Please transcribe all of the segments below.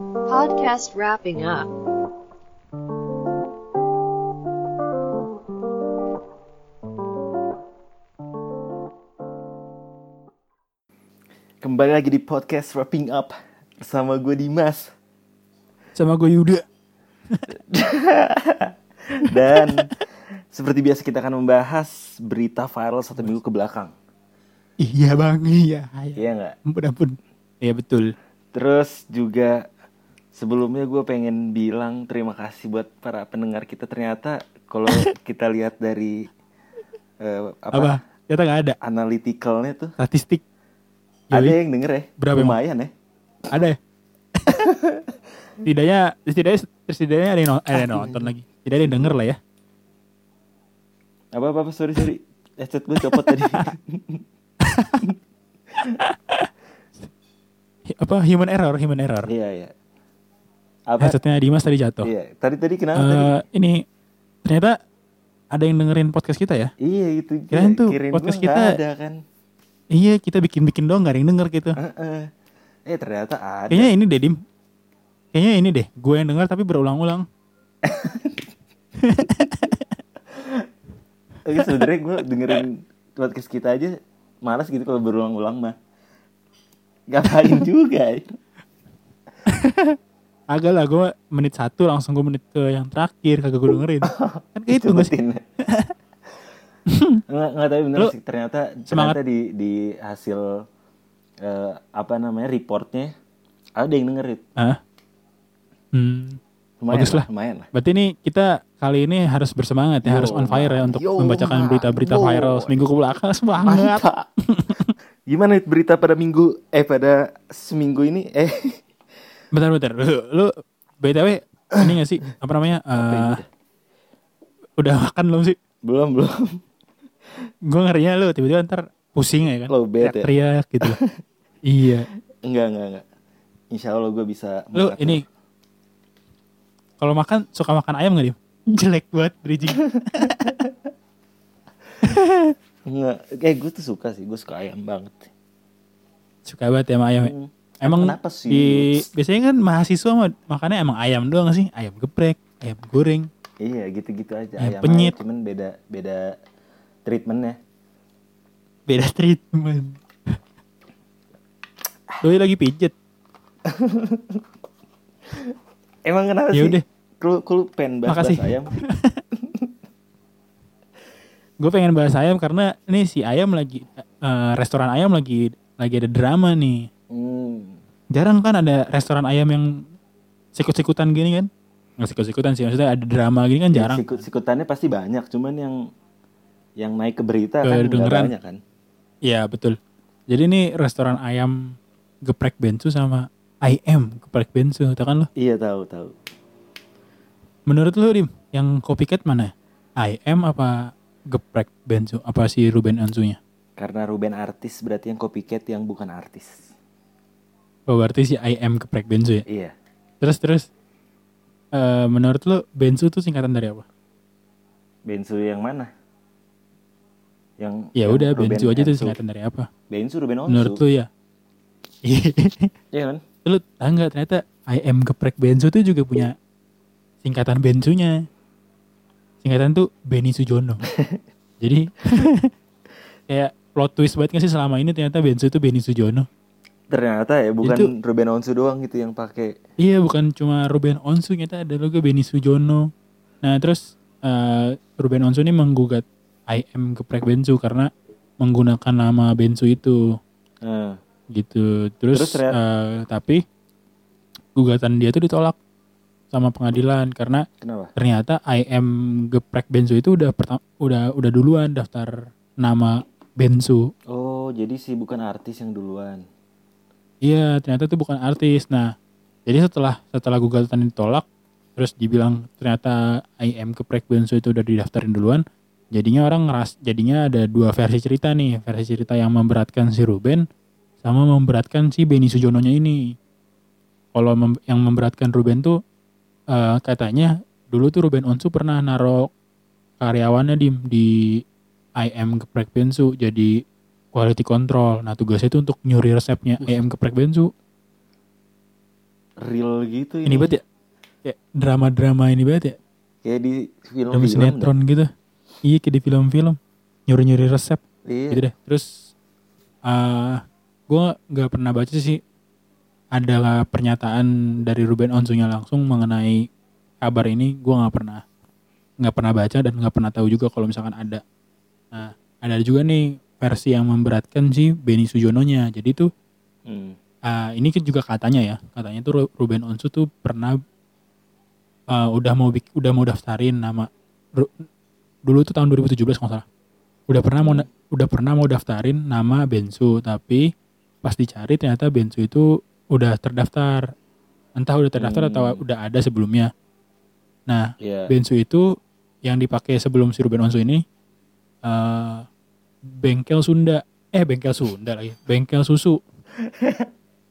Podcast wrapping up. Kembali lagi di podcast Wrapping Up Bersama gue Dimas sama gue Yuda. Dan seperti biasa kita akan membahas berita viral satu minggu ke belakang Iya bang, iya. iya. Iya nggak? Ampun ampun. Iya betul. Terus juga sebelumnya gue pengen bilang terima kasih buat para pendengar kita Ternyata kalau kita lihat dari eh, apa, Apa? Ternyata nggak ada analyticalnya tuh statistik. Ada yang denger ya Berapa emang? Lumayan ya Ada ya? Tidaknya, setidaknya, setidaknya ada yang, no- ada yang nonton lagi. Tidak ada yang denger lah ya. Apa-apa, sorry, sorry Headset gue copot tadi Apa human error, human error. Iya, iya Apa? Headsetnya Dimas tadi jatuh. Iya, tadi-tadi kenapa tadi? Eh, ini ternyata ada yang dengerin podcast kita ya? Iya itu Kirain tuh podcast kita- ada kan. Iya, kita bikin-bikin doang gak ada yang denger gitu. Heeh. Eh ternyata ada. Kayaknya ini deh, Dim. Kayaknya ini deh, gue yang denger tapi berulang-ulang. Oke sebenarnya gue dengerin podcast kita aja malas gitu kalau berulang-ulang mah. Ngapain juga. Agak lah, gue menit satu langsung gue menit ke yang terakhir kagak gue dengerin. kan kayak itu gak sih? Nggak nggak tapi bener Lu sih ternyata semangat. ternyata di di hasil eh, apa namanya reportnya ada yang dengerin Hah? Hmm. lumayan Bagus lah. lumayan lah Berarti ini kita kali ini harus bersemangat ya, Yo, harus on fire ya untuk yo, membacakan berita-berita viral seminggu ke belakang semangat. gimana It, berita pada minggu eh pada seminggu ini eh Bentar bentar, lu, lu BTW ini gak sih apa namanya? eh, udah makan belum sih? belum belum Gue ngerinya lu tiba-tiba ntar pusing ya kan? Low bed ya? Teriak gitu. iya. enggak enggak enggak Insya Allah gue bisa Lu mengatur. ini kalau makan suka makan ayam gak, Dim? Jelek banget bridging. Enggak, kayak gue tuh suka sih, gue suka ayam banget. suka banget ya sama ayam. ya? Emang Kenapa sih? di biasanya kan mahasiswa mah makannya emang ayam doang sih? Ayam geprek, ayam goreng. Iya, gitu-gitu aja. Ayam Ayam, penyit. ayam, cuman beda beda treatmentnya. Beda treatment. Doi lagi pijet. Emang kenapa Ya sih? udah. Lu, lu pengen bahas, Makasih. ayam? Gue pengen bahas ayam karena ini si ayam lagi eh, restoran ayam lagi lagi ada drama nih. Hmm. Jarang kan ada restoran ayam yang sikut-sikutan gini kan? Nggak sikut-sikutan sih, maksudnya ada drama gini kan jarang. Sikut sikutannya pasti banyak, cuman yang yang naik ke berita kan nggak Kedengeran. banyak kan. Iya betul. Jadi ini restoran ayam geprek bensu sama IM geprek bensu, tau kan lo? Iya tahu tahu. Menurut lu Dim, yang copycat mana? IM apa geprek bensu? Apa si Ruben Onsu-nya? Karena Ruben artis berarti yang copycat yang bukan artis. Oh berarti si IM geprek bensu ya? Iya. Terus terus eh menurut lu bensu tuh singkatan dari apa? Bensu yang mana? Yang Ya yang udah Ruben bensu aja tuh Onsu. singkatan dari apa? Bensu Ruben Onsu. Menurut lu ya? Iya kan? lu tahu nggak ternyata IM geprek bensu tuh juga punya singkatan bensunya. Singkatan tuh Benny Sujono. Jadi kayak plot twist banget gak sih selama ini ternyata bensu tuh Benny Sujono. Ternyata ya bukan Itu- Ruben Onsu doang gitu yang pakai. Iya bukan cuma Ruben Onsu ternyata ada logo Benny Sujono. Nah terus eh, Ruben Onsu ini menggugat IM geprek bensu karena menggunakan nama bensu itu Nah, gitu. Terus, Terus eh, tapi gugatan dia tuh ditolak sama pengadilan karena kenapa? ternyata IM geprek bensu itu udah pertama udah udah duluan daftar nama bensu. Oh, jadi sih bukan artis yang duluan. Iya, ternyata itu bukan artis. Nah, jadi setelah setelah gugatan ditolak, terus dibilang ternyata IM geprek bensu itu udah didaftarin duluan. Jadinya orang ngeras, jadinya ada dua versi cerita nih, versi cerita yang memberatkan si Ruben sama memberatkan si Benny Sujononya ini. Kalau mem- yang memberatkan Ruben tuh eh, katanya dulu tuh Ruben Onsu pernah naro karyawannya di di IM geprek bensu jadi quality control. Nah tugasnya itu untuk nyuri resepnya IM geprek bensu. real gitu ini banget ya kayak drama-drama ini banget ya Kayak di drama film-film. sinetron gitu iya kayak di film-film nyuri-nyuri resep. Iya. gitu deh terus eh gue nggak pernah baca sih ada pernyataan dari Ruben Onsunya langsung mengenai kabar ini gue nggak pernah nggak pernah baca dan nggak pernah tahu juga kalau misalkan ada nah ada juga nih versi yang memberatkan si Benny Sujononya jadi tuh Hmm. Ah, ini kan juga katanya ya, katanya tuh Ru- Ruben Onsu tuh pernah ah, udah mau udah mau daftarin nama Ru- dulu tuh tahun 2017 kalau nggak salah. Udah pernah mau udah pernah mau daftarin nama Bensu, tapi pas dicari ternyata Bensu itu udah terdaftar. Entah udah terdaftar atau Hmm. udah ada sebelumnya. Nah, Iya. Bensu itu yang dipakai sebelum si Ruben Onsu ini eh bengkel Sunda, eh bengkel Sunda lagi, bengkel susu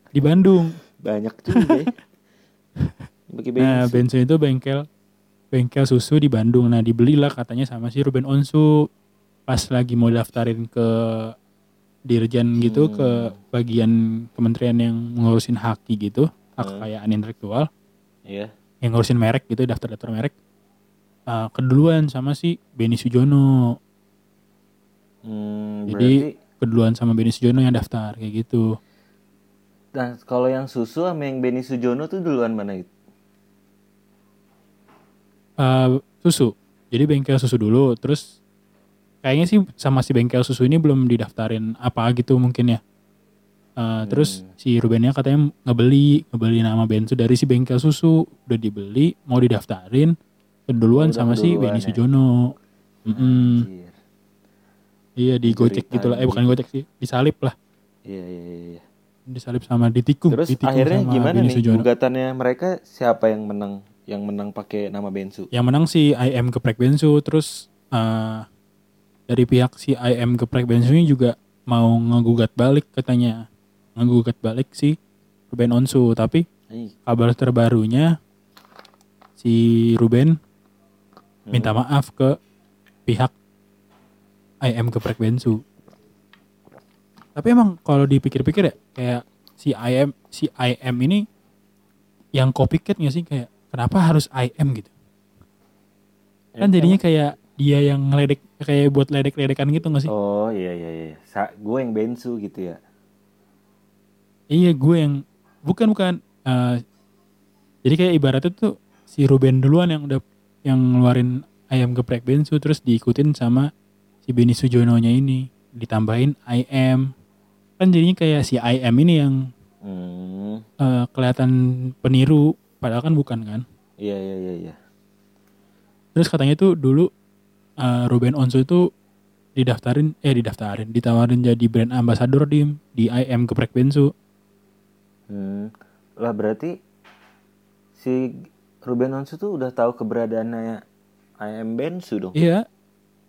di Bandung. Banyak juga ya. Pakai Nah, bensin. bensin itu bengkel bengkel susu di Bandung. Nah, dibelilah katanya sama si Ruben Onsu pas lagi mau daftarin ke dirjen gitu Hmm. ke bagian kementerian yang ngurusin haki gitu, hak Hmm. kekayaan intelektual, Iya. yang ngurusin merek gitu, daftar-daftar merek. eh, keduluan sama si Beni Sujono. Hmm, Jadi- berarti Keduluan sama Beni Sujono yang daftar kayak gitu. nah kalau yang susu sama yang Benny Sujono tuh duluan mana gitu? Eh, susu. Jadi bengkel susu dulu, terus kayaknya sih sama si bengkel susu ini belum didaftarin apa gitu mungkin ya. Terus Hmm. si Rubennya katanya ngebeli, ngebeli nama bensu dari si bengkel susu, udah dibeli, mau didaftarin, keduluan Udah sama si keduluan Benny ya. Sujono. Anjir. Iya di gocek Ceritanya gitu lah, eh bukan gocek sih, disalip lah, Iya, iya, iya, iya. disalip sama ditikung, Terus ditikung akhirnya sama gimana Benny nih Sujono. gugatannya mereka siapa yang menang? Yang menang pakai nama Bensu? Yang menang si IM Geprek Bensu terus eh, dari pihak si IM Geprek Bensu ini juga mau ngegugat balik katanya. Ngegugat balik si Ruben Onsu tapi Ih, kabar terbarunya si Ruben hmm. minta maaf ke pihak IM Geprek Bensu. Tapi emang kalau dipikir-pikir ya kayak si IM si IM ini yang copycat nggak sih kayak kenapa harus IM gitu? Kan jadinya kayak dia yang ngeledek kayak buat ledek-ledekan gitu gak sih? Oh iya iya iya. Sa gue yang Bensu gitu ya. Iya gue yang bukan bukan eh, jadi kayak ibaratnya tuh si Ruben duluan yang udah yang ngeluarin ayam geprek bensu terus diikutin sama si Benny Sujono-nya ini ditambahin IM kan jadinya kayak si IM ini yang Hmm. eh, kelihatan peniru padahal kan bukan kan Iya iya iya iya. terus katanya tuh dulu eh, Ruben Onsu itu didaftarin eh didaftarin ditawarin jadi brand ambassador di di IM geprek bensu Hmm. Lah berarti si Ruben Onsu tuh udah tahu keberadaannya IM Bensu dong. Iya.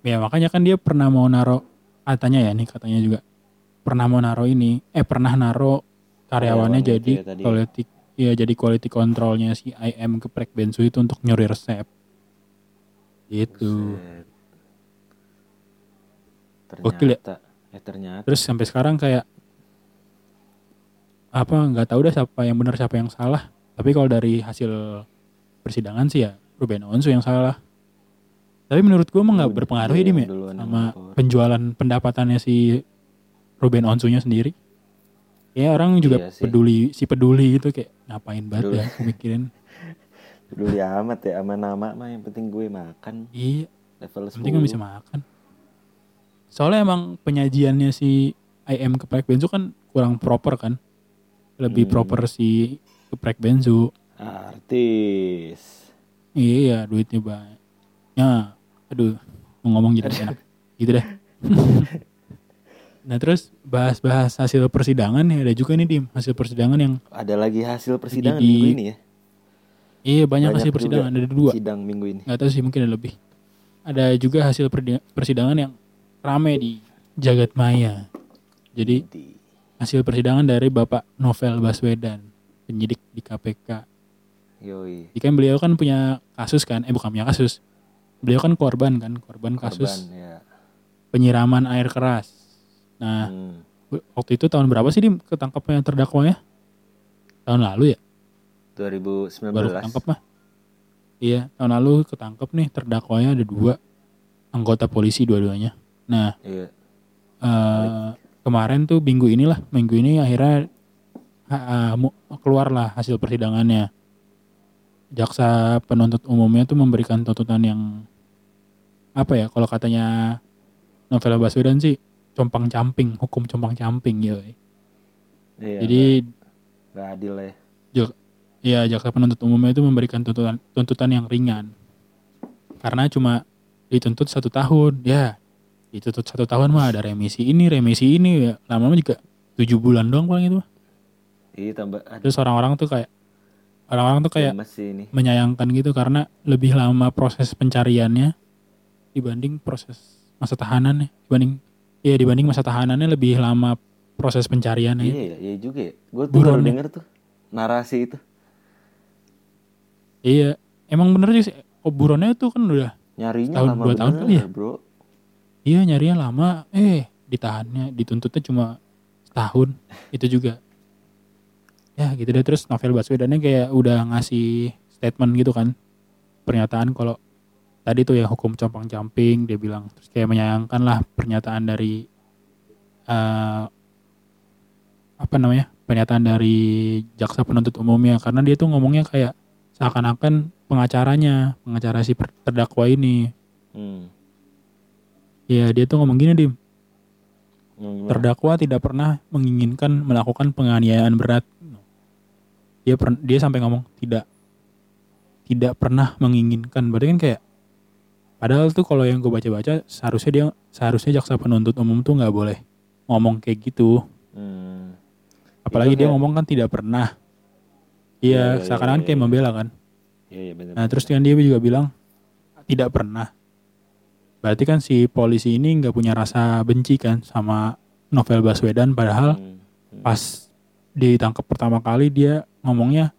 Ya makanya kan dia pernah mau naro katanya ya nih katanya juga pernah mau naro ini eh pernah naro karyawannya Karyawan itu jadi ya quality ya jadi quality controlnya si IM geprek bensu itu untuk nyuri resep. Gitu. Buset. Gokil ya? Ternyata. Eh ternyata. Terus sampai sekarang kayak apa nggak tahu dah siapa yang benar siapa yang salah. Tapi kalau dari hasil persidangan sih ya Ruben Onsu yang salah. Tapi menurut gua emang nggak Udah, berpengaruh ya Dim ya yang sama penjualan pendapatannya si Ruben Onsunya sendiri. Ya orang juga Iya peduli si peduli gitu kayak ngapain banget Peduli. ya aku mikirin. Peduli amat ya sama nama mah yang penting gue makan Iya, level 10. yang penting kan bisa makan. Soalnya emang penyajiannya si IM keprek bensu kan kurang proper kan. Lebih Hmm. proper si keprek bensu. Artis. Iya, duitnya banyak. Ya, aduh, mau ngomong jadi enak. Gitu deh. nah terus bahas-bahas hasil persidangan nih ada juga nih Dim hasil persidangan yang Ada lagi hasil persidangan di- minggu ini ya? iya banyak, hasil juga persidangan ada dua Sidang minggu ini. nggak tahu sih mungkin ada lebih ada juga hasil persidangan yang rame di jagat maya jadi Di- hasil persidangan dari Bapak Novel Baswedan penyidik di KPK Yoi. Jadi kan beliau kan punya kasus kan eh bukan punya kasus beliau kan korban kan korban kasus Korban ya. penyiraman air keras nah Hmm. waktu itu tahun berapa sih Dim ketangkapnya terdakwanya tahun lalu ya 2019. baru ketangkep mah. Iya, tahun lalu ketangkep nih terdakwanya ada dua anggota polisi dua-duanya. Nah, Iya. eh kemarin tuh minggu inilah, minggu ini akhirnya mu- keluarlah hasil persidangannya. Jaksa penuntut umumnya tuh memberikan tuntutan yang apa ya? Kalau katanya Novel Baswedan sih compang camping, hukum compang camping ya. Iya. Jadi nggak adil ya. Jak- ya jaksa penuntut umumnya itu memberikan tuntutan tuntutan yang ringan karena cuma dituntut satu tahun ya dituntut satu tahun mah ada remisi ini remisi ini ya lama-lama juga tujuh bulan doang paling itu Iya tambah terus orang-orang tuh kayak orang-orang tuh kayak menyayangkan gitu karena lebih lama proses pencariannya dibanding proses masa tahanannya dibanding ya dibanding masa tahanannya lebih lama proses pencariannya Iya ya, iya juga ya. Gue tuh baru Buronnya. denger tuh narasi itu. iya emang bener sih oh, buronnya tuh kan udah Nyarinya lama dua tahun kali ya? bro. Iya nyarinya lama, eh ditahannya, dituntutnya cuma setahun, itu juga. Ya gitu deh terus novel Baswedannya kayak udah ngasih statement gitu kan, pernyataan kalau tadi tuh ya hukum compang camping dia bilang terus kayak menyayangkan lah pernyataan dari eh apa namanya pernyataan dari jaksa penuntut umumnya karena dia tuh ngomongnya kayak seakan-akan pengacaranya pengacara si terdakwa ini Hmm. ya dia tuh ngomong gini dim gimana? terdakwa tidak pernah menginginkan melakukan penganiayaan berat. Dia per- dia sampai ngomong tidak tidak pernah menginginkan. Berarti kan kayak padahal tuh kalau yang gue baca-baca seharusnya dia seharusnya jaksa penuntut umum tuh nggak boleh ngomong kayak gitu. Hmm. Apalagi dia kayak- ngomong kan tidak pernah. Iya, iya, seakan-akan iya, kayak iya. membela kan. Iya iya benar. Nah, terus kan dia juga bilang tidak pernah. Berarti kan si polisi ini nggak punya rasa benci kan sama Novel Baswedan padahal Hmm. Hmm. pas ditangkap pertama kali dia ngomongnya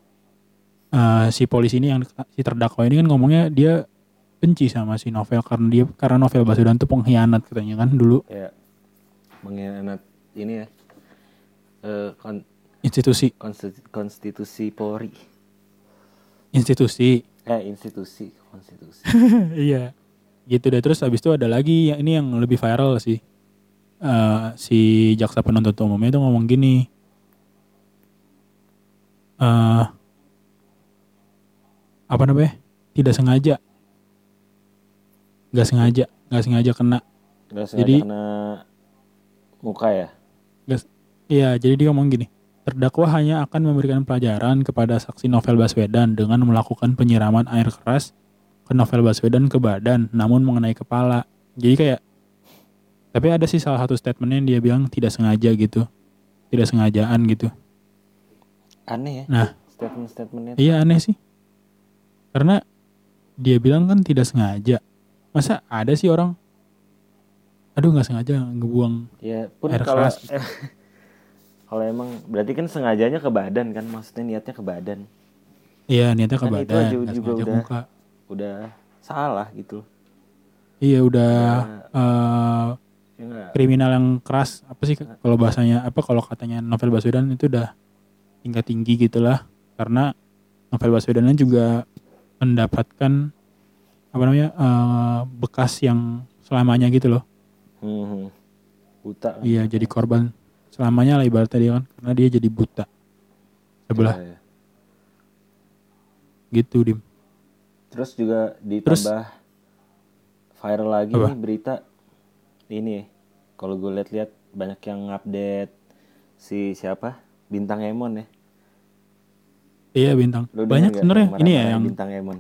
eh, si polisi ini yang si terdakwa ini kan ngomongnya dia benci sama si Novel karena dia karena Novel Baswedan tuh pengkhianat katanya kan dulu. Kayak mengkhianat ini ya. Eh, kon- institusi. konstitu- konstitusi Polri. institusi. Eh institusi konstitusi. iya. Gitu deh. Terus habis itu ada lagi yang ini yang lebih viral sih. Eh, si jaksa penuntut umumnya itu ngomong gini. Eh apa namanya? Tidak sengaja nggak sengaja nggak sengaja kena Gak sengaja Jadi- kena muka ya. Iya, jadi dia ngomong gini. Terdakwa hanya akan memberikan pelajaran kepada saksi Novel Baswedan dengan melakukan penyiraman air keras ke Novel Baswedan ke badan, namun mengenai kepala. Jadi kayak, tapi ada sih salah satu statementnya yang dia bilang tidak sengaja gitu, tidak sengajaan gitu. Aneh ya. Nah. Statement-statementnya. Iya aneh sih, karena dia bilang kan tidak sengaja. Masa ada sih orang, aduh nggak sengaja ngebuang Ya pun Air kalau keras. kalau emang berarti kan sengajanya ke badan kan maksudnya niatnya ke badan. Iya niatnya ke Kan itu badan, aja nggak juga ke udah. muka. Udah salah gitu. Iya udah eh, Ya nggak? kriminal yang keras apa sih kalau bahasanya apa kalau katanya Novel Baswedan itu udah tingkat tinggi gitulah karena Novel Baswedan juga mendapatkan apa namanya eh, bekas yang selamanya gitu loh. Hmm. Buta. Iya jadi korban selamanya lah ibaratnya dia kan karena dia jadi buta sebelah Iya, iya. gitu dim. Terus juga ditambah viral lagi Apa? nih berita ini. Kalau gue lihat-lihat banyak yang update si siapa? Bintang Emon ya. Iya bintang. Lu Banyak sebenarnya ini ya yang Bintang Emon.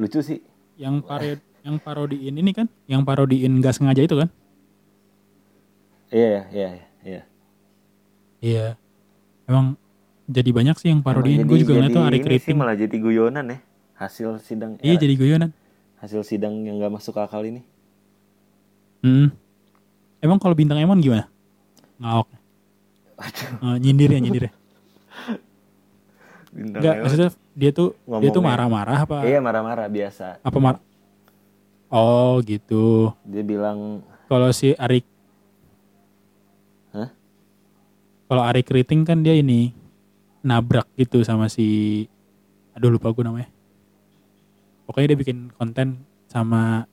Lucu sih. Yang parod yang parodiin ini kan, yang parodiin gak sengaja itu kan? Iya, iya, iya, iya. Iya. Emang jadi banyak sih yang parodiin. Gue juga ngeliat tuh Ari Kriting. malah jadi guyonan ya. Hasil sidang Iya eh, jadi guyonan. hasil sidang yang gak masuk akal ini. Hmm. Emang kalau bintang Emon gimana? Ngawak. Aduh, Eh, nyindir ya nyindir ya. bintang Enggak, maksudnya dia tuh dia tuh Ngomongnya. marah-marah apa? Iya marah-marah biasa. Apa mar Oh, gitu. Dia bilang, Kalau si Arik Hah? Kalau Arik Kriting kan dia ini nabrak gitu sama si aduh lupa gue namanya pokoknya dia bikin konten sama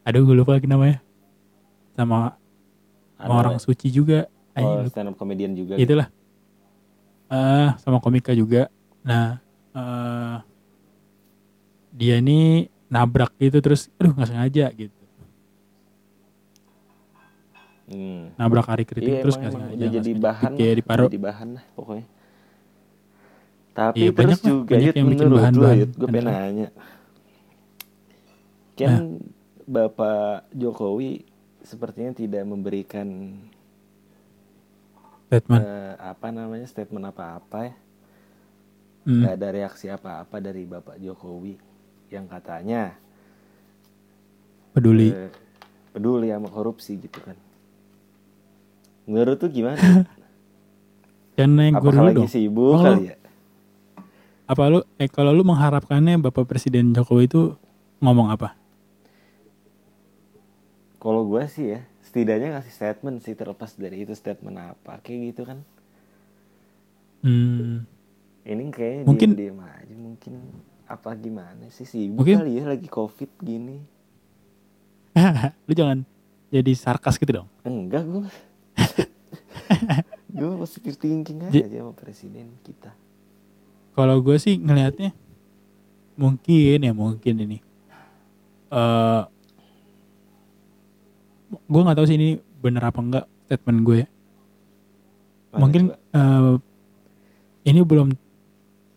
aduh gue lupa lagi namanya sama, Ada- orang suci juga oh, lupa. stand up comedian juga gitu. itulah eh sama komika juga nah eh dia ini nabrak gitu terus aduh nggak sengaja gitu. Hmm. nabrak hari kritik Iya terus nggak sengaja udah jadi sengaja. bahan kayak di udah jadi bahan lah pokoknya. Tapi Iya, terus banyak juga banyak yang bikin bahan-bahan Yud gue pengen nanya. Kan Bapak Jokowi sepertinya tidak memberikan statement. eh, apa namanya statement apa-apa ya Hmm. nggak ada reaksi apa-apa dari Bapak Jokowi yang katanya peduli. eh, peduli sama korupsi gitu kan. Menurut tuh gimana? Karena yang gue apakah dulu lagi dong. sibuk Oh. kali ya? Apa lu eh kalau lu mengharapkannya bapak presiden jokowi itu ngomong apa? Kalau gue sih ya, setidaknya ngasih statement sih terlepas dari itu statement apa kayak gitu kan. hmm, Ini kayaknya Mungkin- diem, diem aja mungkin apa gimana sih sibuk Mungkin- kali ya lagi covid gini. lu jangan jadi sarkas gitu dong Enggak gue. gue positive thinking J- aja sama presiden kita. kalau gue sih ngelihatnya mungkin ya mungkin ini eh gue nggak tahu sih ini bener apa enggak statement gue ya. Mana mungkin coba? eh, ini belum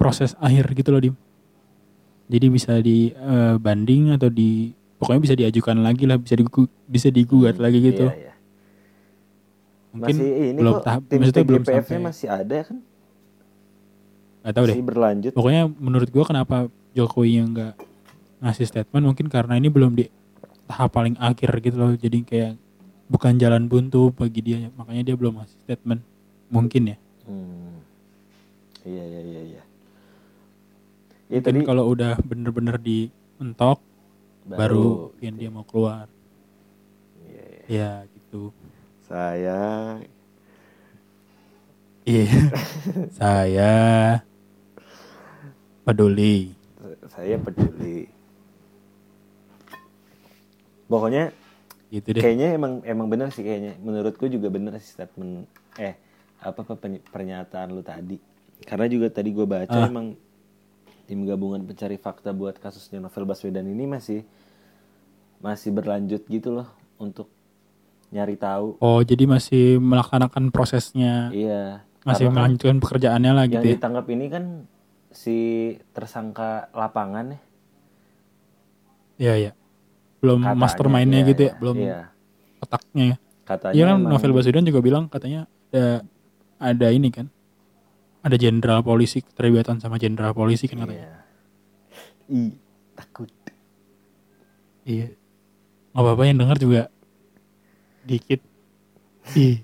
proses akhir gitu loh dim jadi bisa dibanding atau di pokoknya bisa diajukan lagi lah bisa digu, bisa digugat Hmm, lagi gitu Iya, iya. mungkin Masih ini belum kok tahap tim maksudnya belum sampai masih ada kan? nggak tahu deh berlanjut. pokoknya menurut gue kenapa Jokowi yang nggak ngasih statement mungkin karena ini belum di tahap paling akhir gitu loh jadi kayak bukan jalan buntu bagi dia makanya dia belum ngasih statement mungkin ya Hmm. Iya iya iya iya. Ya mungkin tadi kalau udah bener-bener dimentok baru, mungkin dia mau keluar Iya, iya. ya gitu Saya iya saya peduli saya peduli. Pokoknya gitu deh kayaknya emang emang bener sih kayaknya. Menurutku juga bener sih statement eh apa apa pernyataan lu tadi. Karena juga tadi gue baca Ah. emang tim gabungan pencari fakta buat kasusnya Novel Baswedan ini masih masih berlanjut gitu loh untuk nyari tahu. oh jadi masih melaksanakan prosesnya Iya. masih kan melanjutkan pekerjaannya lah yang gitu ya ditangkap ini kan si tersangka lapangan ya. iya iya belum Katanya, mastermindnya iya, gitu ya iya, belum Iya. otaknya ya Katanya Iya kan Novel Baswedan juga bilang katanya ada ada ini kan ada jenderal polisi keterlibatan sama jenderal polisi kan katanya. Iya. Takut. Iya. Nggak apa-apa yang dengar juga dikit. Ih,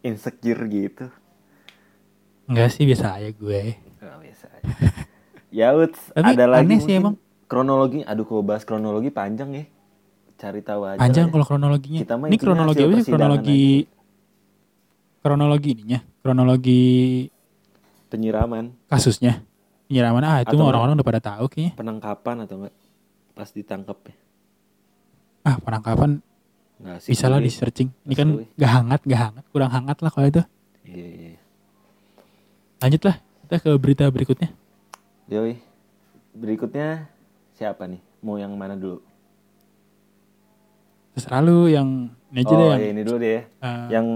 Insecure gitu. enggak sih biasa aja gue. Oh, biasa aja. ya, Uts, Tapi ada lagi sih emang. kronologi. Aduh, kalau bahas kronologi panjang ya. Cari tahu aja. Panjang ya. kalau kronologinya. Kita mah Ini kronologi apa sih? Kronologi kronologi ininya, kronologi penyiraman, kasusnya. Penyiraman ah itu orang-orang udah pada tahu kayaknya. penangkapan atau enggak pas ditangkap ya. Ah, penangkapan Nggak sih. bisa lah di searching. Ini kan gak hangat, gak hangat, kurang hangat lah kalau itu. Iya, iya. iya. Lanjut lah, kita ke berita berikutnya. Yoi. Berikutnya siapa nih? Mau yang mana dulu? Terserah lu yang ini aja oh, deh yang, ya ini dulu deh. ya. eh, yang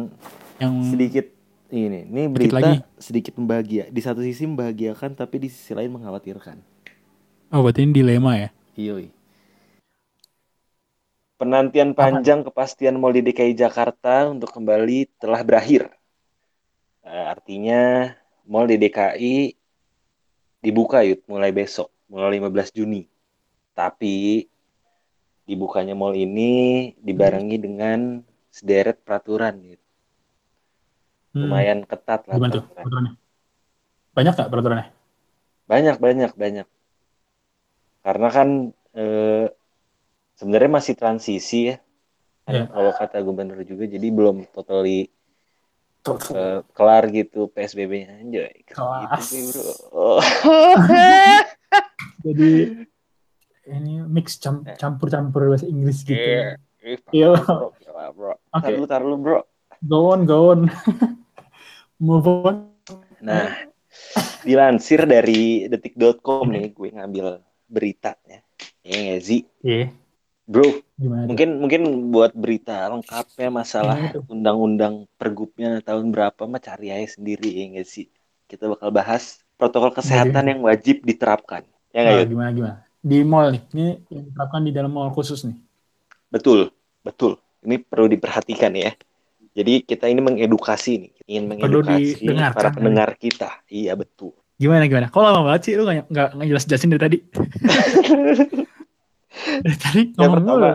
yang sedikit ini. Ini berita lagi. sedikit membahagia. Di satu sisi membahagiakan tapi di sisi lain mengkhawatirkan. Oh berarti ini dilema ya? Yoi. Penantian panjang kepastian Mall di DKI Jakarta untuk kembali telah berakhir. Eh, artinya Mall di DKI dibuka yud mulai besok, mulai 15 Juni. Tapi dibukanya mall ini dibarengi dengan sederet peraturan Hmm, Lumayan ketat lah Gimana tuh peraturan. peraturannya? Banyak gak peraturannya? Banyak, banyak, banyak. Karena kan eh, sebenarnya masih transisi ya. Iya. Kalau kata gubernur juga, jadi belum totally eh, kelar gitu PSBB-nya anjay. Kelas. Gitu, bro. Oh. Jadi ini mix cam- campur-campur bahasa Inggris gitu. Iya. Ih, Iya. bro, gila, bro. Oke. Tar lu, tar lu, bro. Go on, go on. Move on. Nah, dilansir dari detik.com nih, gue ngambil beritanya. Ya nggak sih? Iya. Bro, Gimana? mungkin mungkin buat berita lengkapnya masalah undang-undang pergubnya tahun berapa mah cari aja sendiri ya nggak sih? Kita bakal bahas protokol kesehatan yang wajib diterapkan. Ya nggak, Nah, Yud? gimana gimana? Di mall nih. Ini yang diterapkan di dalam mall khusus nih. Betul, betul. Ini perlu diperhatikan ya. Jadi kita ini mengedukasi nih, ingin mengedukasi para pendengar kita. Iya betul. Gimana gimana? Kok lama banget sih lu nggak nggak jelas jelasin dari tadi? dari tadi Yang pertama, mulu.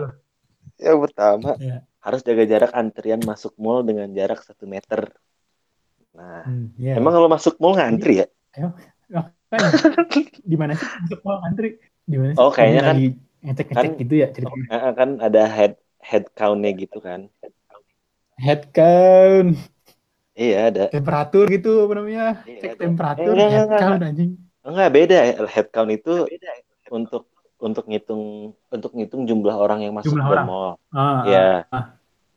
Yang pertama Iya. harus jaga jarak antrian masuk mall dengan jarak satu meter. Nah, Hmm, iya. emang kalau masuk mall ngantri ya? Kan, di mana sih masuk mall antri? Di mana sih? Oh, kayaknya kan- ngecek-ngecek kan- gitu ya ceritanya. Kan ada head head count-nya gitu kan? Head count, Iya ada. temperatur gitu apa namanya? Iya, Cek ada. temperatur, Eh, enggak, head enggak, count anjing. Enggak beda head count itu untuk untuk ngitung untuk ngitung jumlah orang yang masuk Jumlah ke orang. mall. Ah, Ya. ah.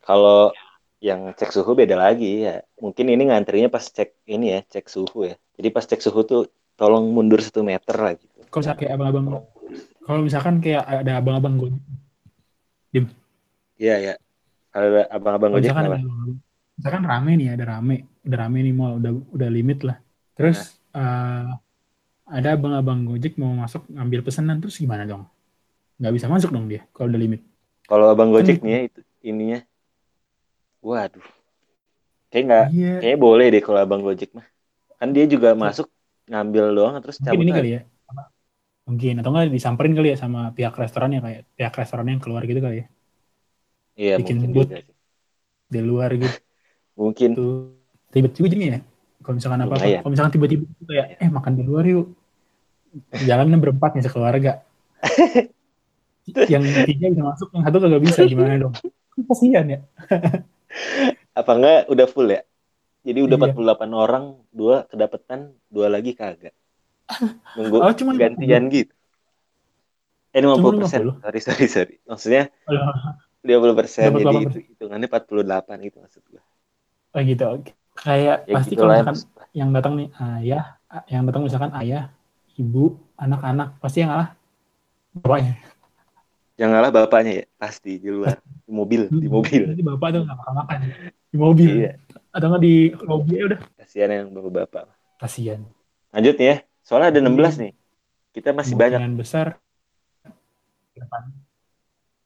Kalau yang cek suhu beda lagi ya. Mungkin ini ngantrinya pas cek ini ya, cek suhu ya. Jadi pas cek suhu tuh tolong mundur satu meter lah gitu. Kalau misalkan kayak abang-abang, kalau misalkan kayak ada abang-abang gue, Iya ya. Ada abang-abang kalau gojek misalkan ada misalkan rame nih, ada rame, udah rame nih mall, udah udah limit lah. Terus eh, ada abang-abang gojek mau masuk ngambil pesanan, terus gimana dong? Nggak bisa masuk dong dia kalau udah limit. Kalau abang gojek Kan nih ya itu ininya. Waduh. Kayak nggak Iya. Kayaknya boleh deh kalau abang Gojek mah. Kan dia juga masuk ngambil doang terus mungkin cabut ini kali ya mungkin atau enggak disamperin kali ya sama pihak restorannya kayak pihak restoran yang keluar gitu kali ya Iya bikin mungkin juga sih. di luar gitu Mungkin. ribet juga jadinya ya kalau misalkan apa Lumayan. kalau misalkan tiba-tiba kayak eh makan di luar yuk jalan berempat nih sekeluarga yang tiga bisa masuk yang satu kagak bisa gimana dong kasihan ya Apa enggak udah full ya? Jadi udah Iya. 48 orang, dua kedapetan, dua lagi kagak. Nunggu oh cuma gantian gitu. Eh 50 Cuma persen. 50? Sorry, sorry, sorry. Maksudnya oh 50 persen. Jadi 8%. itu hitungannya 48 gitu maksud gue. gitu oke. kayak Ya pasti gitu kalau lah. misalkan yang datang nih ayah yang datang misalkan ayah ibu anak-anak pasti yang ngalah bapaknya Yang ngalah bapaknya ya, pasti di luar. Di mobil, di mobil. Nanti bapak tuh nggak makan makan di mobil Iya, atau nggak di lobby ya udah kasihan yang bapak-bapak. kasihan Lanjut ya. Soalnya ada 16 Iya. nih. Kita masih banyak. Kemungkinan besar depan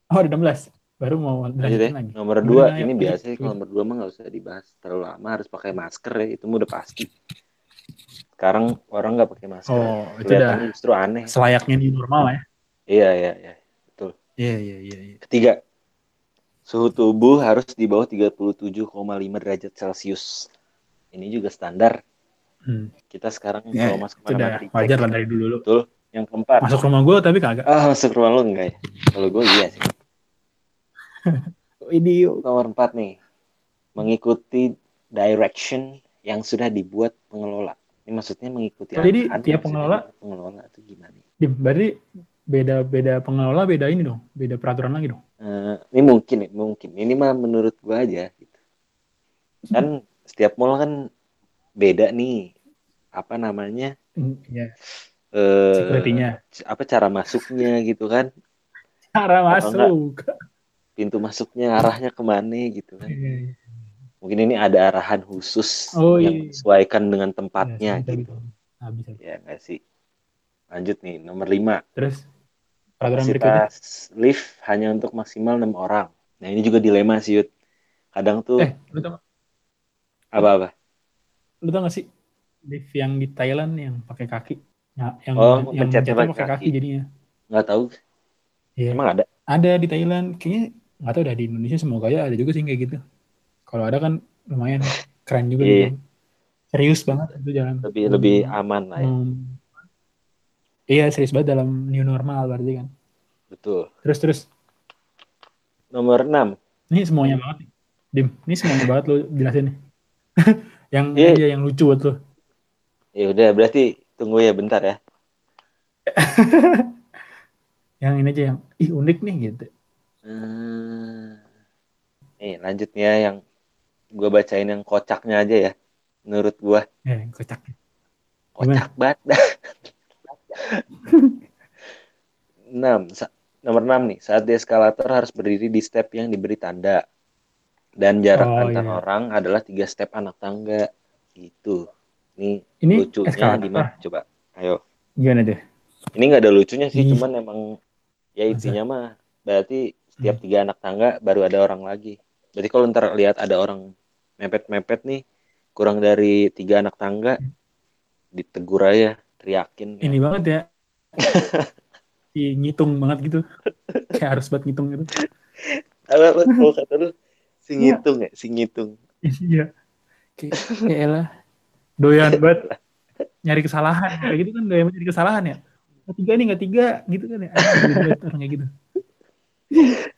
oh ada 16 baru mau Lanjut ya. lagi Nomor dua ayo, ini biasa sih kalau nomor dua mah nggak usah dibahas terlalu lama harus pakai masker ya itu udah pasti. Sekarang orang nggak pakai masker. oh itu udah justru aneh. selayaknya di normal ya Iya iya iya. iya iya iya iya. Ketiga, suhu tubuh harus di bawah 37,5 derajat Celcius. Ini juga standar. Hmm. Kita sekarang Ya, kalau masuk mana-mana wajar lah dari dulu lu Betul. Yang keempat, masuk rumah gue tapi kagak ah masuk rumah lu enggak ya? Kalau gue iya sih. ini Nomor empat nih, mengikuti direction yang sudah dibuat pengelola. Ini maksudnya mengikuti Oh, jadi tiap pengelola- pengelola itu gimana? Berarti beda beda pengelola beda ini dong beda peraturan lagi dong Eh, ini mungkin mungkin. Ini mah menurut gua aja gitu. Kan setiap mall kan beda nih apa namanya? Hmm, Iya, eh security-nya. apa cara masuknya gitu kan? Cara Atau enggak? Pintu masuknya arahnya ke mana gitu kan? Iya, iya. Mungkin ini ada arahan khusus Oh, yang iya. disesuaikan dengan tempatnya bisa, gitu. bisa. Nah, bisa. Ya nggak sih. Lanjut nih nomor 5 Terus berikutnya. Kapasitas lift hanya untuk maksimal enam orang. Nah ini juga dilema sih Yud. Kadang tuh Eh, lu tau, apa-apa. lu tau gak sih lift yang di Thailand yang pakai kaki? Ya, yang Oh, yang pakai kaki kaki. jadinya. Nggak tahu. Iya. Emang ada? Ada di Thailand, kayaknya nggak tahu dah di Indonesia semoga ya ada juga sih kayak gitu. Kalau ada kan lumayan keren juga Iya. gitu. Serius banget itu jalan. Lebih Hmm. lebih aman lah ya. Hmm. Iya serius banget dalam new normal berarti kan. Betul. Terus terus Nomor 6 ini semuanya banget nih. Dim, ini semuanya banget lu jelasin nih. Yang Iya. iya, yang lucu buat lo. Ya udah berarti tunggu ya bentar ya. Yang ini aja yang ih unik nih gitu. Hmm. Nih lanjutnya yang gue bacain yang kocaknya aja ya. Menurut gue Eh, kocak. kocak banget. 6. Sa- nomor 6 nih. Saat di eskalator harus berdiri di step yang diberi tanda. Dan jarak Oh, antar iya. orang adalah tiga step anak tangga. Gitu. Ini Ini lucunya eskalator. di mana? Coba. Ayo. Gimana deh? Ini nggak ada lucunya sih, Ih. cuman emang ya intinya mah berarti setiap Hmm. tiga anak tangga baru ada orang lagi. Berarti kalau ntar lihat ada orang mepet-mepet nih kurang dari tiga anak tangga ditegur aja, teriakin. Ini banget ya. Ih, ngitung banget gitu. Kayak harus buat ngitung gitu. Apa apa kalau kata lu si Iya. ngitung ya, si ngitung. Iya. Kayak ya elah. Doyan banget nyari kesalahan. Kayak gitu kan doyan banget nyari kesalahan ya. Nggak tiga nih, nggak tiga. Gitu kan ya. Gitu, orang kayak gitu.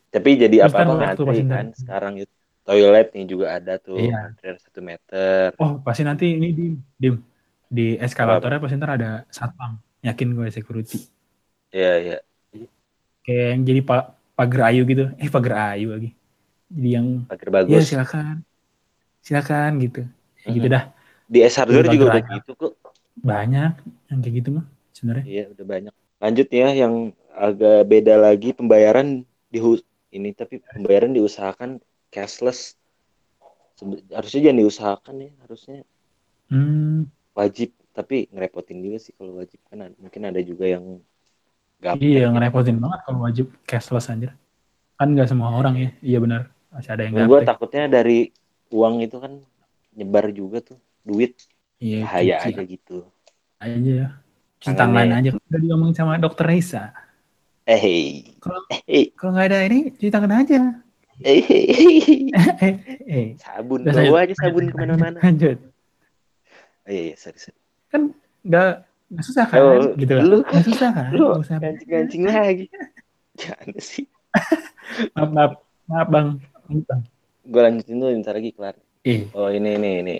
Tapi jadi apa-apa ngantri pas kan sekarang itu. Toilet nih juga ada tuh, Iya. antrian satu meter. Oh, pasti nanti ini di, di, di eskalatornya pasti ntar ada satpam. Yakin gue security. Iya, iya. Kayak yang jadi pa, pagar ayu gitu. Eh, pagar ayu lagi. Jadi yang, Pagar ya bagus. silakan. Silakan gitu. Ya, gitu Mhm. dah. Di S Hardware juga udah pagar gitu kok. Banyak yang kayak gitu mah sebenarnya. Iya, udah banyak. Lanjut ya, yang agak beda lagi pembayaran di ini tapi pembayaran diusahakan cashless. Harusnya jangan diusahakan ya, harusnya Hmm, wajib. Tapi ngerepotin juga sih kalau wajib kan mungkin ada juga yang gaptek iya, gitu. ngerepotin banget kalau wajib cashless anjir. Kan nggak semua orang ya. Iya benar. Masih ada yang Gue gaptek. takutnya dari uang itu kan nyebar juga tuh duit Iya, bahaya aja gitu. aja ya. Cuci tangan aja. Udah diomongin sama dokter Raisa. Eh, hey. Kalau- eh. Kalau nggak ada ini, cuci tangan aja. eh, hey, eh, eh. sabun Udah, bawa lanjut, aja sabun ke mana-mana. Lanjut. Oh, iya, iya, sorry, sorry. Nggak, nggak susah kan? Oh, gitu kan? lu Nggak susah kan? lu gancing-gancing lagi. Jangan sih. Maaf, maaf, maaf bang. Bang. Gue lanjutin dulu bentar lagi kelar. Eh, Oh ini ini ini.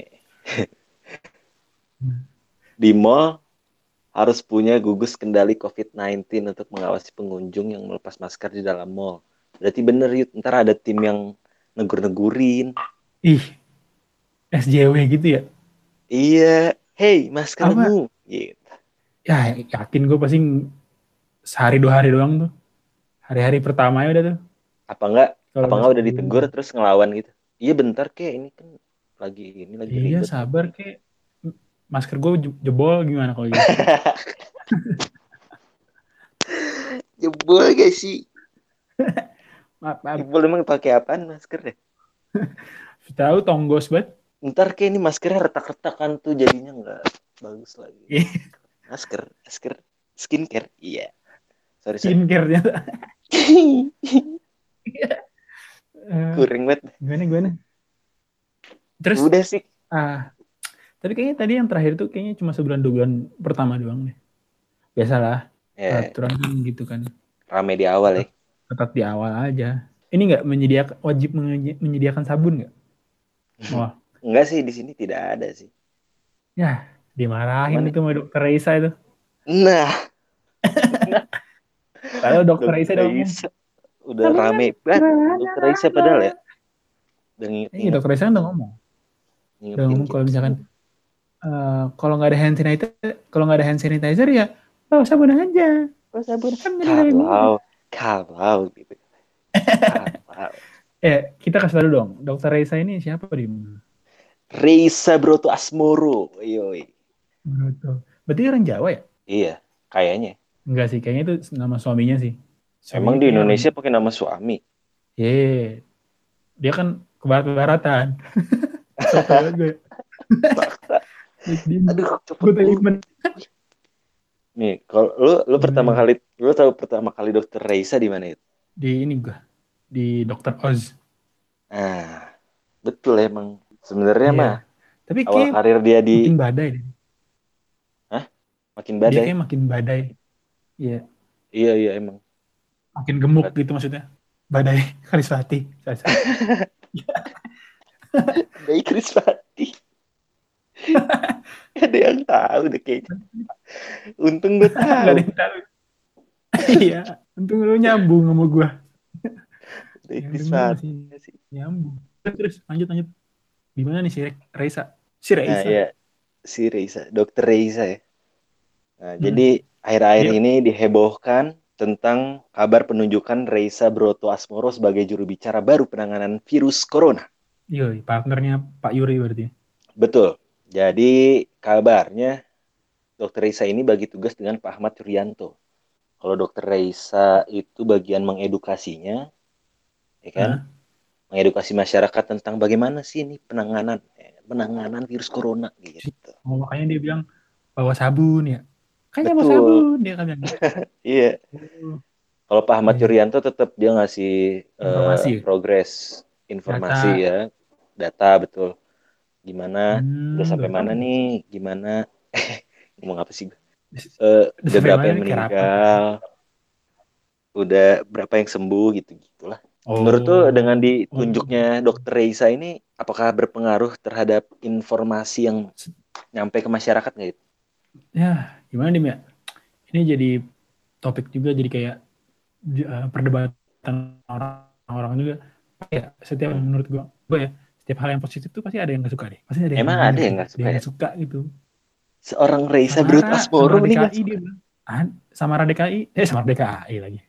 Hmm. Di mall harus punya gugus kendali COVID-19 untuk mengawasi pengunjung yang melepas masker di dalam mall. Berarti bener yuk, ntar ada tim yang negur-negurin. ih, SJW gitu ya? Iya, hey maskermu. Gitu. Ya, yakin gue pasti sehari dua hari doang tuh. Hari-hari pertamanya udah tuh. Apa enggak? Kalau Apa enggak udah ditegur terus ngelawan gitu? Iya bentar kek ini kan lagi ini lagi Iya, ribet. sabar kayak masker gue jebol gimana kalau gitu. Jebol gak sih? maaf, maaf. Jebol emang pakai apaan masker deh? Tahu tonggos banget. Ntar kayak ini maskernya retak-retak kan tuh jadinya nggak bagus lagi. Iya. Masker, masker, skincare, iya. Sorry, sorry. Skincare-nya. Eh, Kuring banget. gimana, gimana? Terus, Udah sih. ah, tapi kayaknya tadi yang terakhir tuh kayaknya cuma sebulan dua bulan pertama doang deh. Biasalah, aturan kan gitu kan. rame di awal ya. Tetap di awal aja. Ini nggak menyediakan wajib menye- menyediakan sabun nggak? Wah, Enggak sih di sini tidak ada sih. ya dimarahin Mana? itu sama dokter Raisa itu. Nah, Kalau dokter Raisa dong. Raisa udah rame banget. Dokter Raisa padahal ya. Udah nginget, Iya, dokter Raisa kan udah ngomong. Udah ngomong kalau misalkan eh, kalau nggak ada hand sanitizer, kalau nggak ada hand sanitizer ya, oh sabun aja. Oh sabun kan jadi lebih murah. kalau kalau gitu. Kalau. Eh, kita kasih tahu dong, dokter Raisa ini siapa di Reisa Broto Asmoro. Yoi. Broto. Berarti orang Jawa ya? Iya, kayaknya. Enggak sih, kayaknya itu nama suaminya sih. Emang di Indonesia pakai nama suami. Iya. Dia kan ke Aduh, gue cepet Nih, kalau lu lu pertama kali lu tahu pertama kali dokter Reisa di mana itu? di ini gue di dokter Oz. Ah, betul emang. Sebenarnya Iya. mah Tapi awal kayak karir dia di makin badai deh. makin Dia badai. kayak makin badai. Iya, Iya, iya emang. makin gemuk gitu maksudnya. Badai Kariswati. Baik Krispati. Ada yang tahu deh kayaknya. Untung gue Gak ada tahu. yang tahu. Iya, untung lu nyambung sama sih. nyambung. Terus, lanjut lanjut. Gimana nih si Re- Reisa? Si Nah, Reisa. ya si Reisa, Dokter Reisa ya. Nah, Hmm. jadi akhir-akhir Iya. ini dihebohkan tentang kabar penunjukan Reisa Broto Asmoro sebagai juru bicara baru penanganan virus corona. Iya, partnernya Pak Yuri berarti. Betul. Jadi kabarnya Dokter Reisa ini bagi tugas dengan Pak Ahmad Yuryanto. Kalau Dokter Reisa itu bagian mengedukasinya, ya kan? Hah? Mengedukasi masyarakat tentang bagaimana sih ini penanganan eh, penanganan virus corona gitu. Oh, makanya dia bilang bawa sabun ya. Kayaknya bawa sabun dia kan bilang. Iya. Oh, Kalau Pak Ahmad Iya. Yuryanto tetap dia ngasih eh, Informasi. progres informasi Data. ya, data betul. Gimana hmm, udah sampai mana nih? Gimana ngomong apa sih? gue? Eh, udah berapa yang meninggal? Udah berapa yang sembuh gitu gitulah. Oh. Menurut tuh dengan ditunjuknya Dokter Reisa ini apakah berpengaruh terhadap informasi yang nyampe ke masyarakat nggak itu? ya gimana nih ya? Ini jadi topik juga jadi kayak eh, perdebatan orang-orang juga. Ya setiap menurut gua, gua ya setiap hal yang positif tuh pasti ada yang nggak suka deh. Pasti ada yang Emang ada yang nggak suka ada ya? yang suka gitu. Seorang Reisa Brut Asmoro nih DKI suka. dia. Ah, Samara DKI, eh Samara DKI lagi.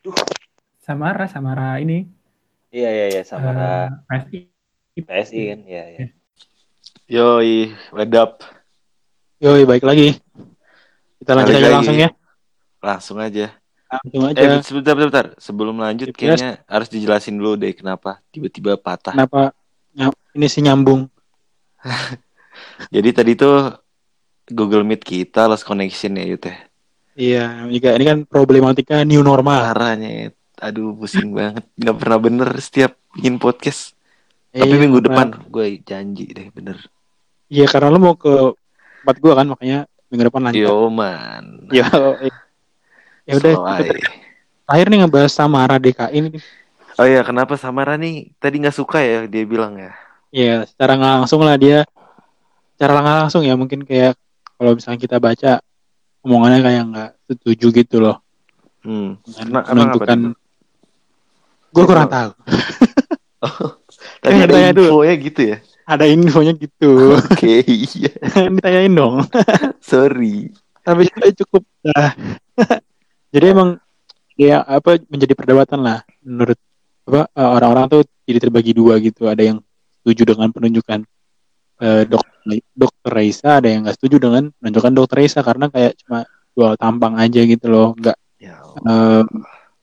Aduh. Samara, Samara ini Iya iya iya Samara eh, PSI. PSI kan, iya iya. Yoi, wedap. Yoi, baik lagi. Kita lanjut Balik aja lagi. langsung ya. Langsung aja. Langsung Eh, aja. sebentar, sebentar, sebentar. Sebelum lanjut, Yes. kayaknya harus dijelasin dulu deh kenapa tiba-tiba patah. Kenapa ini sih nyambung? Jadi tadi tuh Google Meet kita lost connection ya, ya. Iya, juga ini kan problematika new normal. Parahnya, Yud. aduh pusing banget. Nggak pernah bener setiap bikin podcast. Tapi Iya, minggu depan gue janji deh bener. Iya, karena lu mau ke tempat gua kan, makanya minggu depan lanjut. Yo man. Ya, ya udah. Terakhir nih ngebahas Samara DKI ini. Oh iya, kenapa Samara nih tadi nggak suka ya dia bilang ya? Ya, secara nggak langsung lah dia. Secara nggak langsung ya, mungkin kayak kalau misalnya kita baca omongannya kayak nggak setuju gitu loh. Hmm. Menentukan. nih? Gue kurang tahu. Tadi Eh, ada dulu. infonya gitu ya? Ada infonya gitu. Oke, iya. Ditanyain dong. Sorry. Tapi itu cukup. Nah. Jadi emang ya apa menjadi perdebatan lah menurut apa eh, orang-orang tuh jadi terbagi dua gitu. Ada yang setuju dengan penunjukan eh, dokter dokter Reisa, ada yang nggak setuju dengan penunjukan dokter Reisa karena kayak cuma jual tampang aja gitu loh, nggak Ya, eh,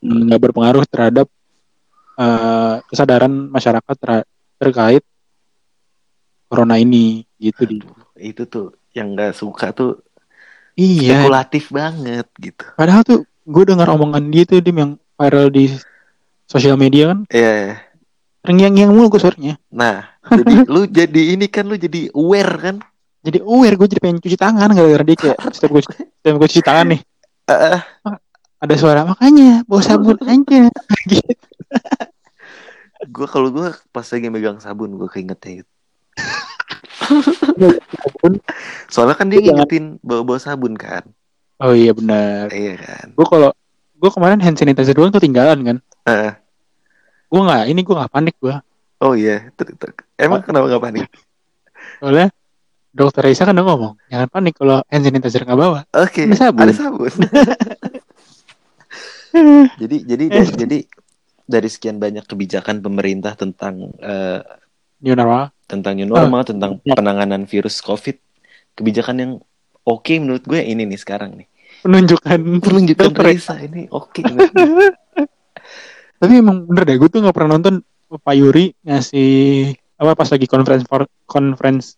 nggak berpengaruh terhadap eh, kesadaran masyarakat ter- terkait corona ini gitu di. itu tuh yang nggak suka tuh Iya, spekulatif banget gitu. Padahal tuh gue dengar omongan dia tuh dim yang viral di sosial media kan Iya. terngiang-ngiang mulu gue suaranya. Nah, jadi lu jadi ini kan lu jadi aware kan? Jadi aware gue jadi pengen cuci tangan gara-gara dia kayak setiap gue setiap gue cuci tangan nih Eh, ada suara makanya bawa sabun aja gitu. gue kalau gue pas lagi megang sabun gue keinget ya. gitu. Soalnya kan dia ngingetin bawa-bawa sabun kan. Oh iya benar. Iya kan. Gue kalau gue kemarin hand sanitizer doang ketinggalan kan. Heeh. Gue nggak ini gue nggak panik gue. Oh iya. Emang kenapa gak panik? Soalnya dokter Raisa kan udah ngomong jangan panik kalau hand sanitizer nggak bawa. Oke. Ada sabun. Ada sabun. jadi jadi jadi dari sekian banyak kebijakan pemerintah tentang eh, New normal. tentang new normal, tentang ya. penanganan virus COVID, kebijakan yang oke menurut gue ini nih sekarang nih. Penunjukan Penunjukan Raisa ini oke. gue. Tapi emang bener deh, gue tuh nggak pernah nonton Pak Yuri ngasih apa pas lagi conference for conference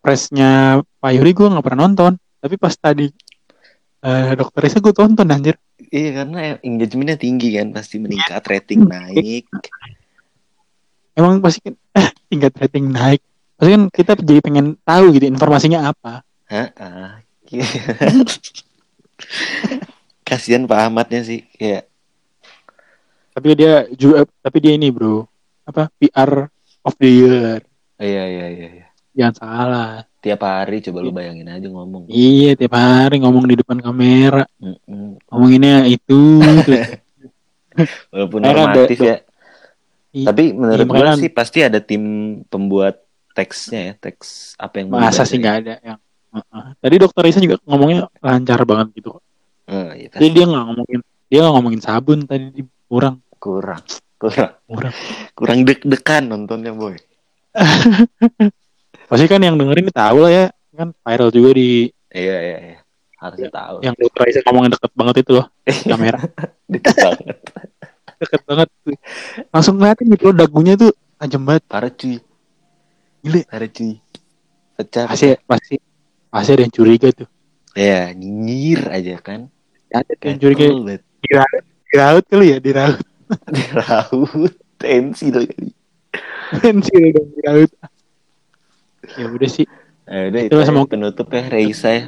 pressnya Pak Yuri gue nggak pernah nonton. Tapi pas tadi eh dokter Risa gue tonton anjir. iya karena engagementnya tinggi kan, pasti meningkat, rating naik. Emang pasti kan tingkat rating naik. Pasti kan kita jadi pengen tahu gitu informasinya apa. Heeh. Kasihan Pak Ahmadnya sih kayak Tapi dia juga tapi dia ini bro apa PR of the year. Iya iya iya. iya. Jangan salah. Tiap hari coba lu bayangin aja ngomong. Iya, tiap hari ngomong di depan kamera. Mm-mm. Ngomonginnya itu. Walaupun normatif ya. I- Tapi menurut iya, makanya- sih pasti ada tim pembuat teksnya ya, teks apa yang Masa sih nggak ada yang. Tadi dokter Isa juga ngomongnya lancar banget gitu. kok. Oh, iya, Jadi dia nggak ngomongin dia nggak ngomongin sabun tadi di kurang kurang kurang kurang. kurang deg-degan nontonnya boy. Pasti kan yang dengerin ini tahu lah ya kan viral juga di Iya iya iya. Harusnya tahu. yang dokter Isa ngomongin deket banget itu loh kamera Deket banget. deket banget langsung ngeliatin gitu loh dagunya tuh tajam banget Parah cuy. Gile. Parah cuy. Pecah. pasti pasti pasti ada yang curiga tuh Ya, nyinyir aja kan. ada yang curiga diraut diraut kali ya diraut Di raut tensi loh kali. pensil dong diraut ya udah sih Nah, udah itu semoga- penutup ya Reisa ya.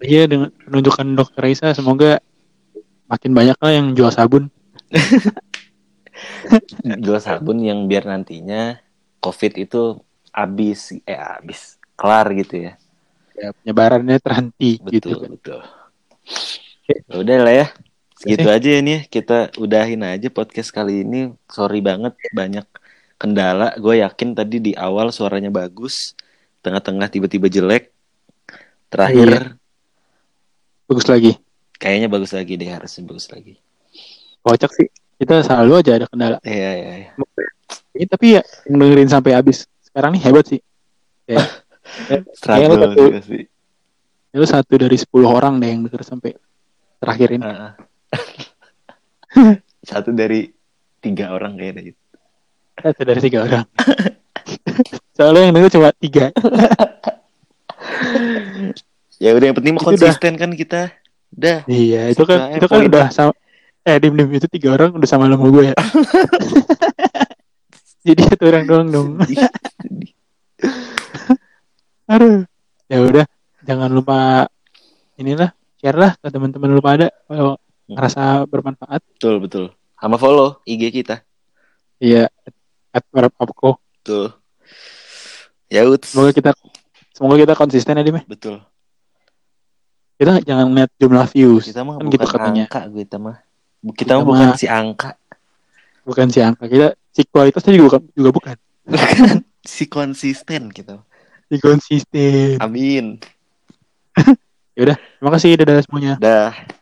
iya dengan penunjukan dokter Isa semoga makin banyak lah yang jual sabun Jual sabun yang biar nantinya COVID itu habis eh habis kelar gitu ya. Ya penyebarannya terhenti Betul, gitu kan betul. Ya Udah lah ya. Segitu aja ya nih kita udahin aja podcast kali ini. Sorry banget banyak kendala. Gue yakin tadi di awal suaranya bagus, tengah-tengah tiba-tiba jelek. Terakhir bagus lagi kayaknya bagus lagi deh harusnya bagus lagi. kocak sih kita selalu aja ada kendala Iya iya iya. Ini tapi ya dengerin sampai habis sekarang nih hebat sih. Ya, Struggle lu juga sih. itu satu dari 10 orang deh yang denger sampai terakhir ini. Ah. Satu dari tiga orang kayaknya gitu. Satu dari tiga orang. Soalnya yang denger cuma tiga. Ya udah yang penting mah udah. konsisten kan kita. Udah. Iya, itu kan itu kan udah sama eh dim dim itu tiga orang udah sama sama gue ya. Jadi satu orang doang dong. Aduh. Ya udah, jangan lupa inilah share lah ke teman-teman lu pada kalau ngerasa bermanfaat. Betul betul. Sama follow IG kita. Iya, at Warapopko. Betul. Ya uts. Semoga kita semoga kita konsisten ya Dim ya. Betul. Kita jangan ngeliat jumlah views. Kita mah kan bukan gitu katanya. angka kita mah. Kita Kita, mah bukan si angka. Bukan si angka. Kita si kualitasnya juga bukan, juga bukan. si konsisten kita. Si konsisten. Amin. Terima kasih dadah semuanya. Dah.